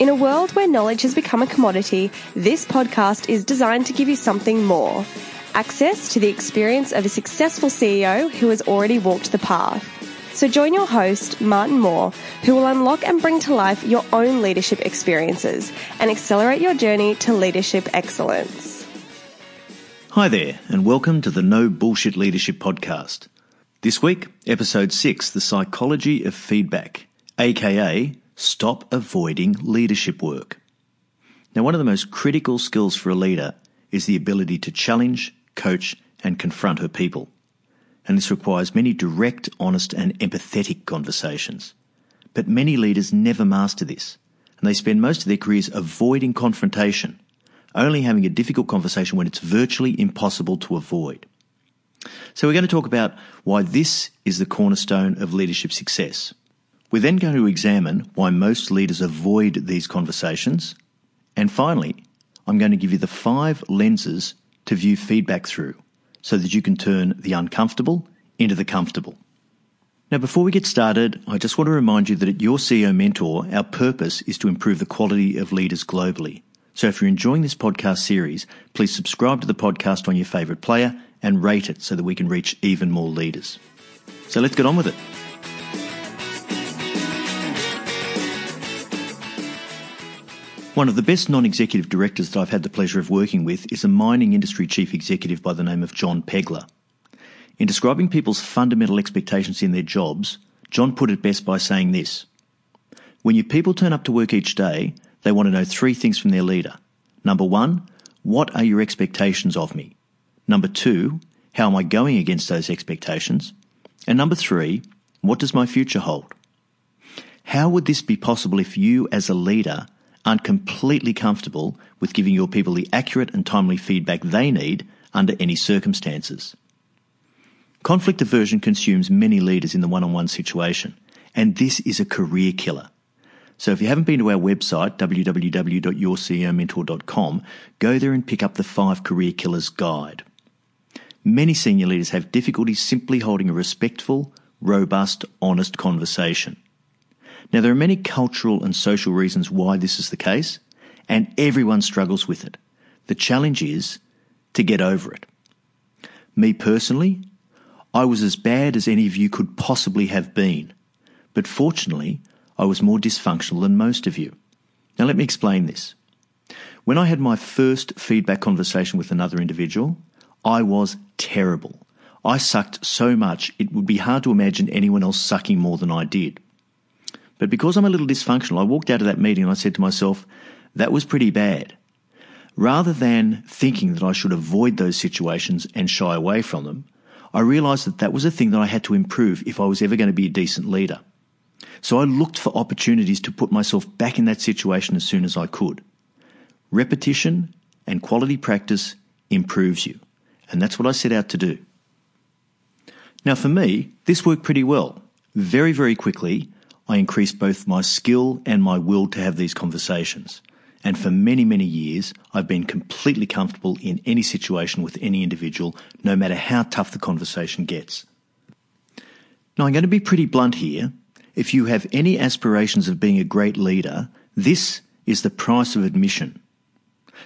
In a world where knowledge has become a commodity, this podcast is designed to give you something more access to the experience of a successful CEO who has already walked the path. So join your host, Martin Moore, who will unlock and bring to life your own leadership experiences and accelerate your journey to leadership excellence. Hi there, and welcome to the No Bullshit Leadership Podcast. This week, episode 6 The Psychology of Feedback, aka Stop avoiding leadership work. Now, one of the most critical skills for a leader is the ability to challenge, coach, and confront her people. And this requires many direct, honest, and empathetic conversations. But many leaders never master this, and they spend most of their careers avoiding confrontation, only having a difficult conversation when it's virtually impossible to avoid. So, we're going to talk about why this is the cornerstone of leadership success. We're then going to examine why most leaders avoid these conversations. And finally, I'm going to give you the five lenses to view feedback through so that you can turn the uncomfortable into the comfortable. Now, before we get started, I just want to remind you that at Your CEO Mentor, our purpose is to improve the quality of leaders globally. So if you're enjoying this podcast series, please subscribe to the podcast on your favourite player and rate it so that we can reach even more leaders. So let's get on with it. One of the best non executive directors that I've had the pleasure of working with is a mining industry chief executive by the name of John Pegler. In describing people's fundamental expectations in their jobs, John put it best by saying this When your people turn up to work each day, they want to know three things from their leader. Number one, what are your expectations of me? Number two, how am I going against those expectations? And number three, what does my future hold? How would this be possible if you, as a leader, aren't completely comfortable with giving your people the accurate and timely feedback they need under any circumstances? Conflict aversion consumes many leaders in the one on one situation, and this is a career killer. So if you haven't been to our website, www.yourceomentor.com, go there and pick up the Five Career Killers Guide. Many senior leaders have difficulty simply holding a respectful, robust, honest conversation. Now, there are many cultural and social reasons why this is the case, and everyone struggles with it. The challenge is to get over it. Me personally, I was as bad as any of you could possibly have been, but fortunately, I was more dysfunctional than most of you. Now, let me explain this. When I had my first feedback conversation with another individual, I was terrible. I sucked so much it would be hard to imagine anyone else sucking more than I did. But because I'm a little dysfunctional, I walked out of that meeting and I said to myself, that was pretty bad. Rather than thinking that I should avoid those situations and shy away from them, I realised that that was a thing that I had to improve if I was ever going to be a decent leader. So I looked for opportunities to put myself back in that situation as soon as I could. Repetition and quality practice improves you, and that's what I set out to do. Now, for me, this worked pretty well. Very, very quickly, I increased both my skill and my will to have these conversations. And for many, many years, I've been completely comfortable in any situation with any individual, no matter how tough the conversation gets. Now, I'm going to be pretty blunt here. If you have any aspirations of being a great leader, this is the price of admission.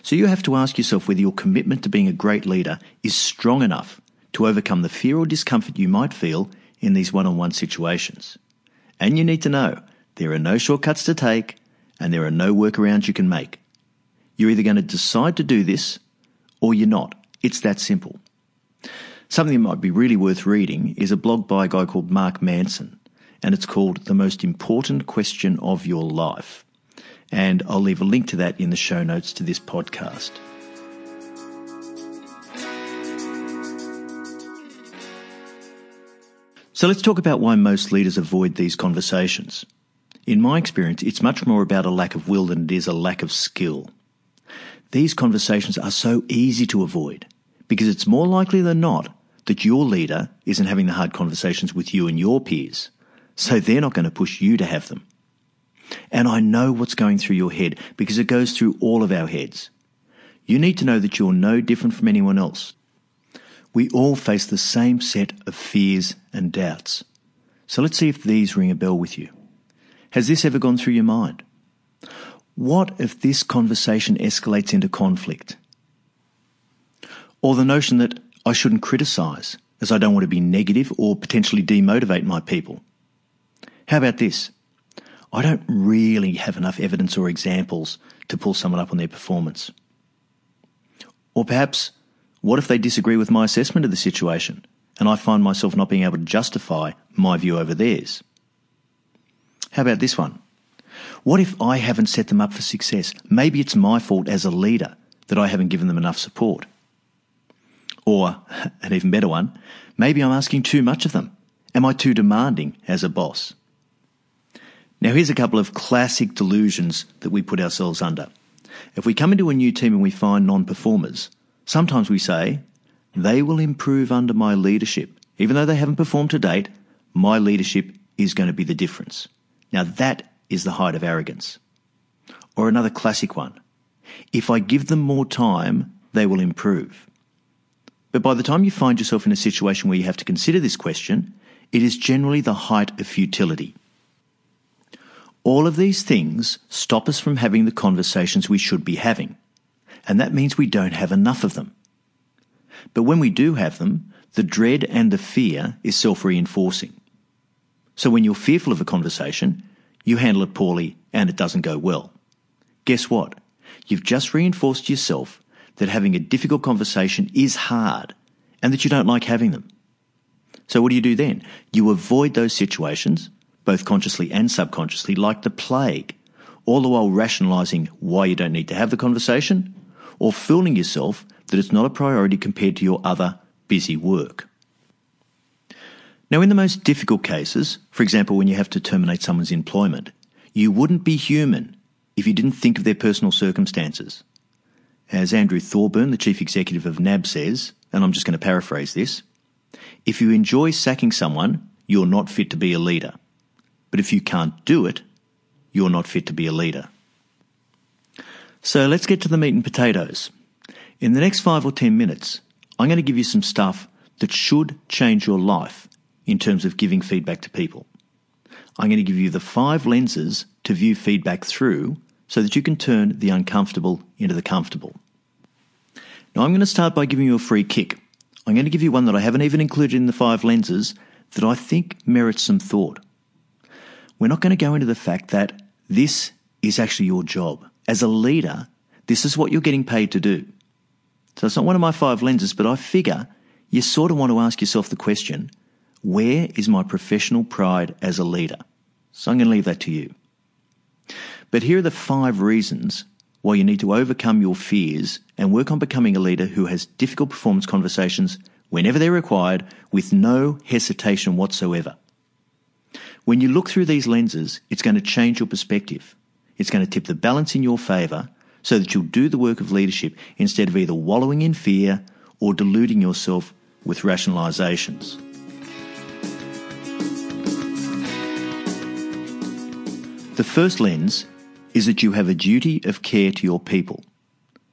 So you have to ask yourself whether your commitment to being a great leader is strong enough to overcome the fear or discomfort you might feel in these one on one situations. And you need to know there are no shortcuts to take and there are no workarounds you can make. You're either going to decide to do this or you're not. It's that simple. Something that might be really worth reading is a blog by a guy called Mark Manson, and it's called The Most Important Question of Your Life. And I'll leave a link to that in the show notes to this podcast. So let's talk about why most leaders avoid these conversations. In my experience, it's much more about a lack of will than it is a lack of skill. These conversations are so easy to avoid because it's more likely than not that your leader isn't having the hard conversations with you and your peers, so they're not going to push you to have them. And I know what's going through your head because it goes through all of our heads. You need to know that you're no different from anyone else. We all face the same set of fears and doubts. So let's see if these ring a bell with you. Has this ever gone through your mind? What if this conversation escalates into conflict? Or the notion that I shouldn't criticise, as I don't want to be negative or potentially demotivate my people. How about this? I don't really have enough evidence or examples to pull someone up on their performance. Or perhaps, what if they disagree with my assessment of the situation and I find myself not being able to justify my view over theirs? How about this one? What if I haven't set them up for success? Maybe it's my fault as a leader that I haven't given them enough support. Or, an even better one, maybe I'm asking too much of them. Am I too demanding as a boss? Now, here's a couple of classic delusions that we put ourselves under. If we come into a new team and we find non performers, sometimes we say, they will improve under my leadership. Even though they haven't performed to date, my leadership is going to be the difference. Now that is the height of arrogance. Or another classic one. If I give them more time, they will improve. But by the time you find yourself in a situation where you have to consider this question, it is generally the height of futility. All of these things stop us from having the conversations we should be having, and that means we don't have enough of them. But when we do have them, the dread and the fear is self reinforcing. So when you're fearful of a conversation, you handle it poorly and it doesn't go well. Guess what? You've just reinforced yourself that having a difficult conversation is hard and that you don't like having them. So what do you do then? You avoid those situations, both consciously and subconsciously, like the plague, all the while rationalizing why you don't need to have the conversation or fooling yourself that it's not a priority compared to your other busy work. Now, in the most difficult cases, for example, when you have to terminate someone's employment, you wouldn't be human if you didn't think of their personal circumstances. As Andrew Thorburn, the chief executive of NAB, says, and I'm just going to paraphrase this if you enjoy sacking someone, you're not fit to be a leader. But if you can't do it, you're not fit to be a leader. So let's get to the meat and potatoes. In the next five or ten minutes, I'm going to give you some stuff that should change your life in terms of giving feedback to people. I'm going to give you the five lenses to view feedback through so that you can turn the uncomfortable into the comfortable. Now, I'm going to start by giving you a free kick. I'm going to give you one that I haven't even included in the five lenses that I think merits some thought. We're not going to go into the fact that this is actually your job. As a leader, this is what you're getting paid to do. So it's not one of my five lenses, but I figure you sort of want to ask yourself the question where is my professional pride as a leader? So I'm going to leave that to you. But here are the five reasons why you need to overcome your fears and work on becoming a leader who has difficult performance conversations whenever they're required with no hesitation whatsoever. When you look through these lenses, it's going to change your perspective. It's going to tip the balance in your favour so that you'll do the work of leadership instead of either wallowing in fear or deluding yourself with rationalisations. The first lens is that you have a duty of care to your people.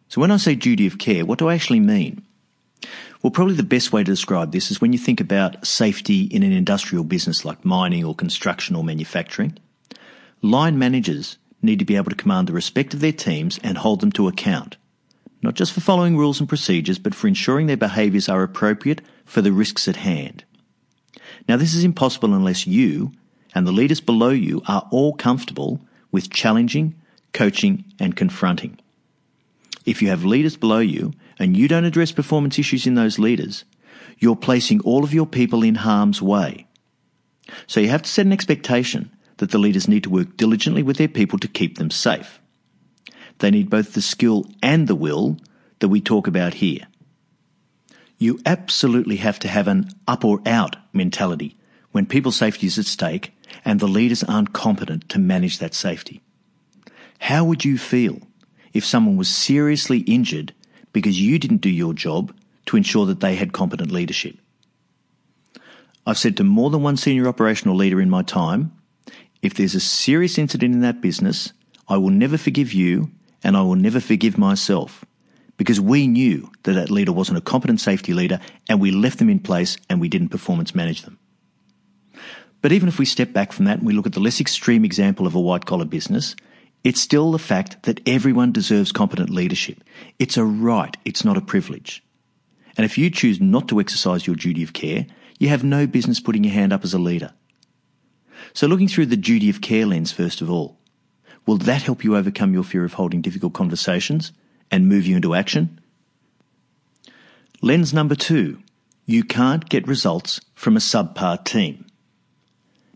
So when I say duty of care, what do I actually mean? Well, probably the best way to describe this is when you think about safety in an industrial business like mining or construction or manufacturing. Line managers need to be able to command the respect of their teams and hold them to account, not just for following rules and procedures, but for ensuring their behaviours are appropriate for the risks at hand. Now, this is impossible unless you, and the leaders below you are all comfortable with challenging, coaching, and confronting. If you have leaders below you and you don't address performance issues in those leaders, you're placing all of your people in harm's way. So you have to set an expectation that the leaders need to work diligently with their people to keep them safe. They need both the skill and the will that we talk about here. You absolutely have to have an up or out mentality when people's safety is at stake and the leaders aren't competent to manage that safety. How would you feel if someone was seriously injured because you didn't do your job to ensure that they had competent leadership? I've said to more than one senior operational leader in my time, if there's a serious incident in that business, I will never forgive you and I will never forgive myself because we knew that that leader wasn't a competent safety leader and we left them in place and we didn't performance manage them. But even if we step back from that and we look at the less extreme example of a white collar business, it's still the fact that everyone deserves competent leadership. It's a right, it's not a privilege. And if you choose not to exercise your duty of care, you have no business putting your hand up as a leader. So looking through the duty of care lens first of all, will that help you overcome your fear of holding difficult conversations and move you into action? Lens number two, you can't get results from a subpar team.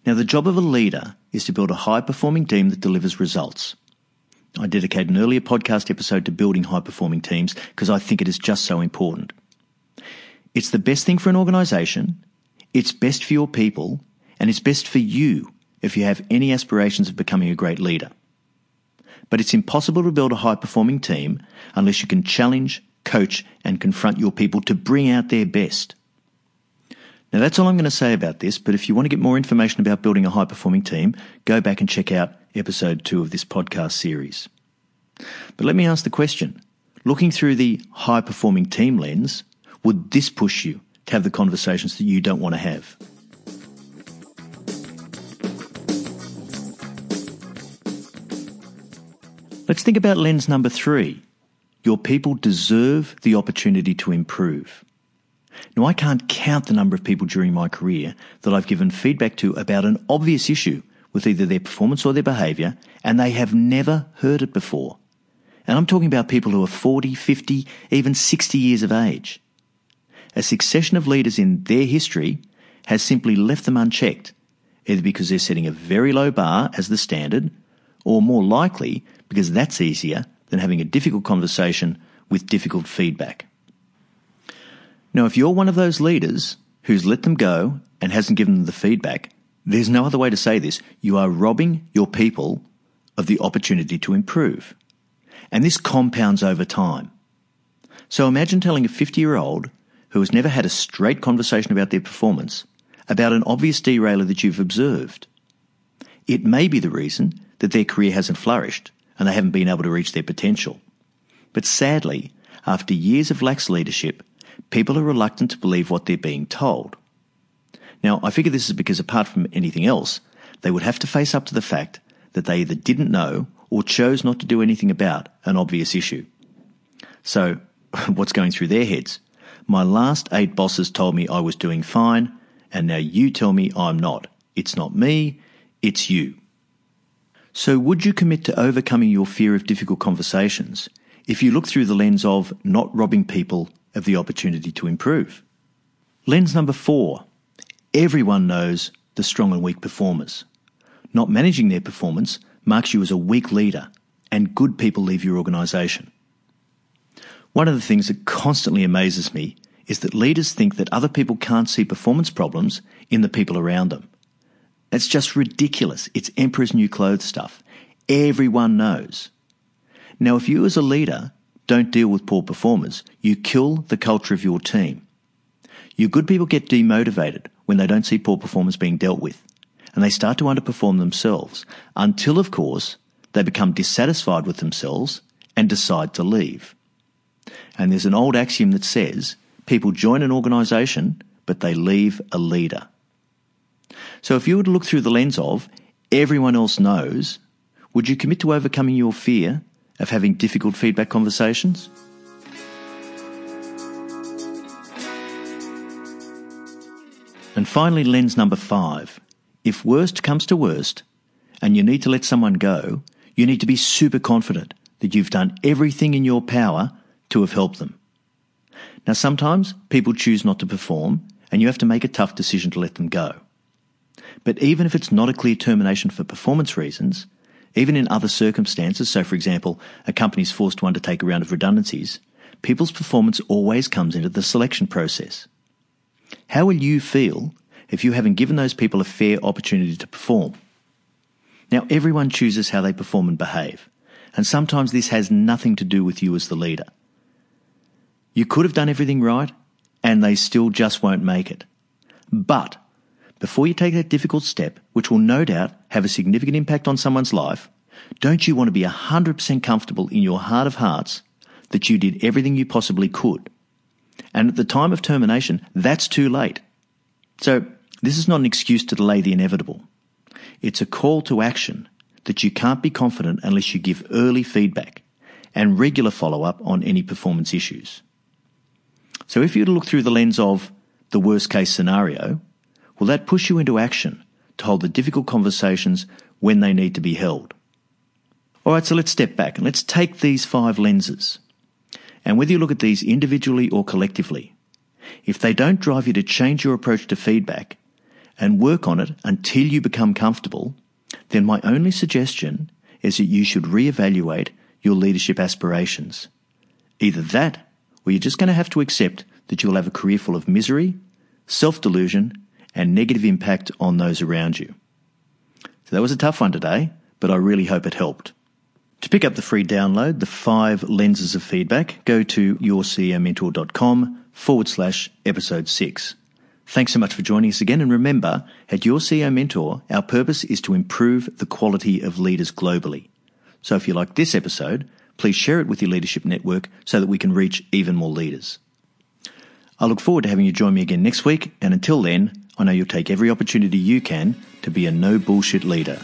Now, the job of a leader is to build a high performing team that delivers results. I dedicate an earlier podcast episode to building high performing teams because I think it is just so important. It's the best thing for an organisation, it's best for your people, and it's best for you if you have any aspirations of becoming a great leader. But it's impossible to build a high performing team unless you can challenge, coach, and confront your people to bring out their best. Now, that's all I'm going to say about this, but if you want to get more information about building a high performing team, go back and check out episode two of this podcast series. But let me ask the question looking through the high performing team lens, would this push you to have the conversations that you don't want to have? Let's think about lens number three. Your people deserve the opportunity to improve. Now, I can't count the number of people during my career that I've given feedback to about an obvious issue with either their performance or their behaviour, and they have never heard it before. And I'm talking about people who are 40, 50, even 60 years of age. A succession of leaders in their history has simply left them unchecked, either because they're setting a very low bar as the standard, or more likely because that's easier than having a difficult conversation with difficult feedback. Now, if you're one of those leaders who's let them go and hasn't given them the feedback, there's no other way to say this. You are robbing your people of the opportunity to improve. And this compounds over time. So imagine telling a 50 year old who has never had a straight conversation about their performance about an obvious derailer that you've observed. It may be the reason that their career hasn't flourished and they haven't been able to reach their potential. But sadly, after years of lax leadership, people are reluctant to believe what they're being told. Now, I figure this is because apart from anything else, they would have to face up to the fact that they either didn't know or chose not to do anything about an obvious issue. So, what's going through their heads? My last eight bosses told me I was doing fine, and now you tell me I'm not. It's not me, it's you. So, would you commit to overcoming your fear of difficult conversations if you look through the lens of not robbing people of the opportunity to improve? Lens number four everyone knows the strong and weak performers. Not managing their performance marks you as a weak leader, and good people leave your organisation. One of the things that constantly amazes me is that leaders think that other people can't see performance problems in the people around them. It's just ridiculous. It's Emperor's New Clothes stuff. Everyone knows. Now, if you as a leader don't deal with poor performers, you kill the culture of your team. Your good people get demotivated when they don't see poor performers being dealt with, and they start to underperform themselves until, of course, they become dissatisfied with themselves and decide to leave. And there's an old axiom that says people join an organisation, but they leave a leader. So if you were to look through the lens of everyone else knows, would you commit to overcoming your fear of having difficult feedback conversations? And finally, lens number five. If worst comes to worst, and you need to let someone go, you need to be super confident that you've done everything in your power to have helped them. Now, sometimes people choose not to perform, and you have to make a tough decision to let them go. But even if it's not a clear termination for performance reasons, even in other circumstances, so for example, a company is forced to undertake a round of redundancies, people's performance always comes into the selection process. How will you feel if you haven't given those people a fair opportunity to perform? Now, everyone chooses how they perform and behave, and sometimes this has nothing to do with you as the leader. You could have done everything right, and they still just won't make it. But before you take that difficult step, which will no doubt have a significant impact on someone's life, don't you want to be 100% comfortable in your heart of hearts that you did everything you possibly could and at the time of termination, that's too late. So, this is not an excuse to delay the inevitable. It's a call to action that you can't be confident unless you give early feedback and regular follow up on any performance issues. So, if you were to look through the lens of the worst case scenario, will that push you into action to hold the difficult conversations when they need to be held? All right, so let's step back and let's take these five lenses and whether you look at these individually or collectively, if they don't drive you to change your approach to feedback and work on it until you become comfortable, then my only suggestion is that you should reevaluate your leadership aspirations. Either that, or you're just going to have to accept that you'll have a career full of misery, self delusion, and negative impact on those around you. So that was a tough one today, but I really hope it helped. To pick up the free download, the five lenses of feedback, go to yourceomentor.com forward slash episode six. Thanks so much for joining us again. And remember, at Your CEO Mentor, our purpose is to improve the quality of leaders globally. So if you like this episode, please share it with your leadership network so that we can reach even more leaders. I look forward to having you join me again next week. And until then, I know you'll take every opportunity you can to be a no bullshit leader.